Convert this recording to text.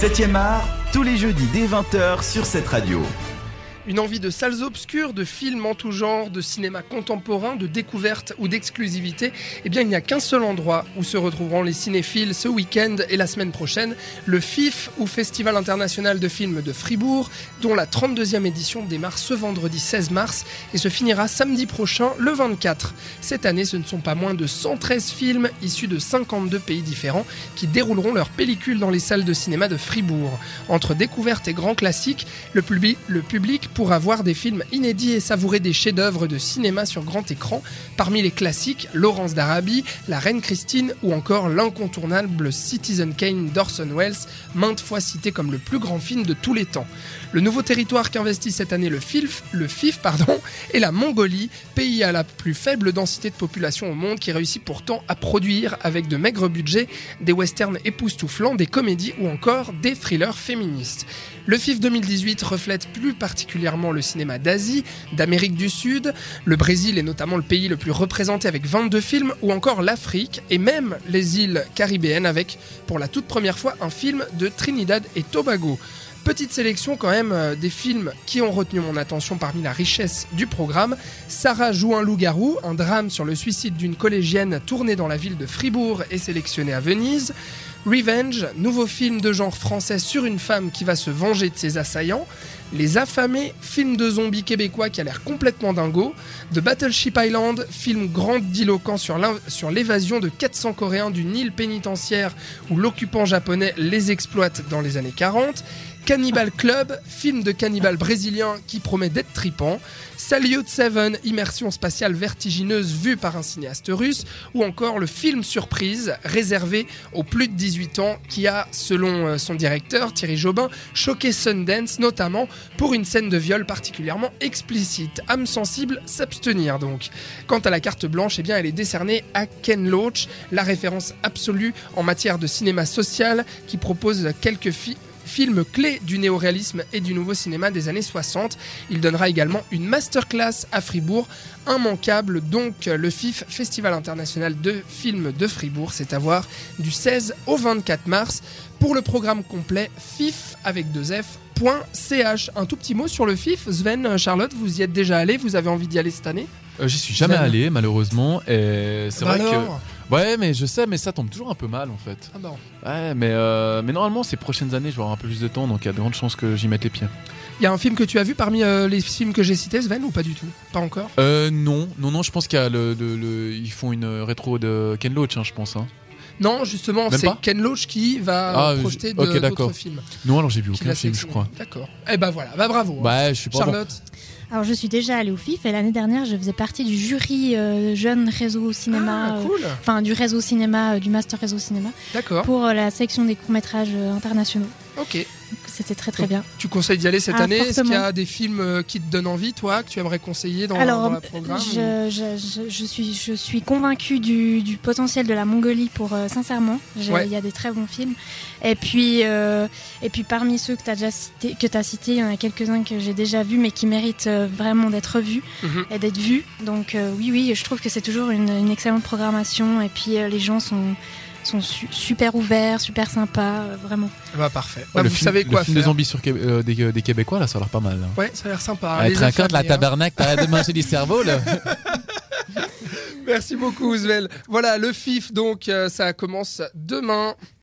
7e art, tous les jeudis dès 20h sur cette radio. Une envie de salles obscures, de films en tout genre, de cinéma contemporain, de découverte ou d'exclusivité Eh bien, il n'y a qu'un seul endroit où se retrouveront les cinéphiles ce week-end et la semaine prochaine, le FIF ou Festival international de films de Fribourg, dont la 32e édition démarre ce vendredi 16 mars et se finira samedi prochain le 24. Cette année, ce ne sont pas moins de 113 films issus de 52 pays différents qui dérouleront leur pellicule dans les salles de cinéma de Fribourg. Entre découvertes et grands classiques, le public pour avoir des films inédits et savourer des chefs-d'œuvre de cinéma sur grand écran. Parmi les classiques, Laurence d'Arabie, La Reine Christine ou encore l'incontournable Citizen Kane d'Orson Welles, maintes fois cité comme le plus grand film de tous les temps. Le nouveau territoire qu'investit cette année le FIF, le FIF pardon, est la Mongolie, pays à la plus faible densité de population au monde qui réussit pourtant à produire avec de maigres budgets des westerns époustouflants, des comédies ou encore des thrillers féministes. Le FIF 2018 reflète plus particulièrement le cinéma d'Asie, d'Amérique du Sud, le Brésil est notamment le pays le plus représenté avec 22 films, ou encore l'Afrique et même les îles caribéennes avec, pour la toute première fois, un film de Trinidad et Tobago. Petite sélection quand même euh, des films qui ont retenu mon attention parmi la richesse du programme. Sarah joue un loup-garou, un drame sur le suicide d'une collégienne tournée dans la ville de Fribourg et sélectionné à Venise. Revenge, nouveau film de genre français sur une femme qui va se venger de ses assaillants. Les Affamés, film de zombies québécois qui a l'air complètement dingo. The Battleship Island, film grandiloquent sur l'évasion de 400 Coréens d'une île pénitentiaire où l'occupant japonais les exploite dans les années 40. Cannibal Club, film de cannibale brésilien qui promet d'être tripant. Salyut 7, immersion spatiale vertigineuse vue par un cinéaste russe. Ou encore le film surprise réservé aux plus de 18 ans qui a, selon euh, son directeur Thierry Jobin, choqué Sundance, notamment pour une scène de viol particulièrement explicite. Âme sensible, s'abstenir donc. Quant à la carte blanche, eh bien, elle est décernée à Ken Loach, la référence absolue en matière de cinéma social qui propose quelques films film clé du néoréalisme et du nouveau cinéma des années 60. Il donnera également une masterclass à Fribourg, immanquable donc le FIF Festival international de films de Fribourg, c'est à voir du 16 au 24 mars. Pour le programme complet, FIF avec deux F. .ch. Un tout petit mot sur le FIF. Sven, Charlotte, vous y êtes déjà allé Vous avez envie d'y aller cette année? Euh, J'y suis jamais allé, malheureusement. Et c'est Bah vrai que. Ouais, mais je sais, mais ça tombe toujours un peu mal en fait. Ah bon. Ouais, mais, euh, mais normalement, ces prochaines années, je vais avoir un peu plus de temps, donc il y a de grandes chances que j'y mette les pieds. Il y a un film que tu as vu parmi euh, les films que j'ai cités, Sven, ou pas du tout? Pas encore? Euh, non, non, non, je pense qu'il y a le, le- le- ils font une rétro de Ken Loach, hein, je pense. Hein. Non, justement, c'est Ken Loach qui va Ah, euh, projeter je- de- ok, d'autres d'accord. films. Non, alors j'ai vu aucun film, je crois. D'accord. Eh ben voilà, bah bravo. hein. Bah, je suis pas bon. Alors je suis déjà allée au FIF et l'année dernière je faisais partie du jury euh, jeune réseau cinéma, Ah, euh, cool. enfin du réseau cinéma, euh, du master réseau cinéma, D'accord. pour la section des courts métrages internationaux. Ok. C'était très très bien. Tu conseilles d'y aller cette Ah, année? Est-ce qu'il y a des films euh, qui te donnent envie, toi, que tu aimerais conseiller dans, Alors dans programme je, je- je- je suis, je suis convaincue du, du potentiel de la Mongolie pour euh, sincèrement. Il Ouais. y a des très bons films. Et puis, euh, et puis parmi ceux que tu as déjà cité, que as cités, il y en a quelques-uns que j'ai déjà vus mais qui méritent vraiment d'être vus Mhm. et d'être vus. Donc euh, oui, oui, je trouve que c'est toujours une, une excellente programmation. Et puis les gens sont, sont su- super ouverts, super sympas, euh, vraiment. Bah parfait. Ouais, Bah, le vous film, savez le quoi film faire. des zombies sur Qué- euh, des, des Québécois, là, ça a l'air pas mal. hein. Ouais, ça a l'air sympa. hein, Ah, les trinquante, la hein. tabarnak, t'arrêtes de manger du cerveau, là. Merci beaucoup, Sven. Voilà, le FIF, donc, euh, ça commence demain.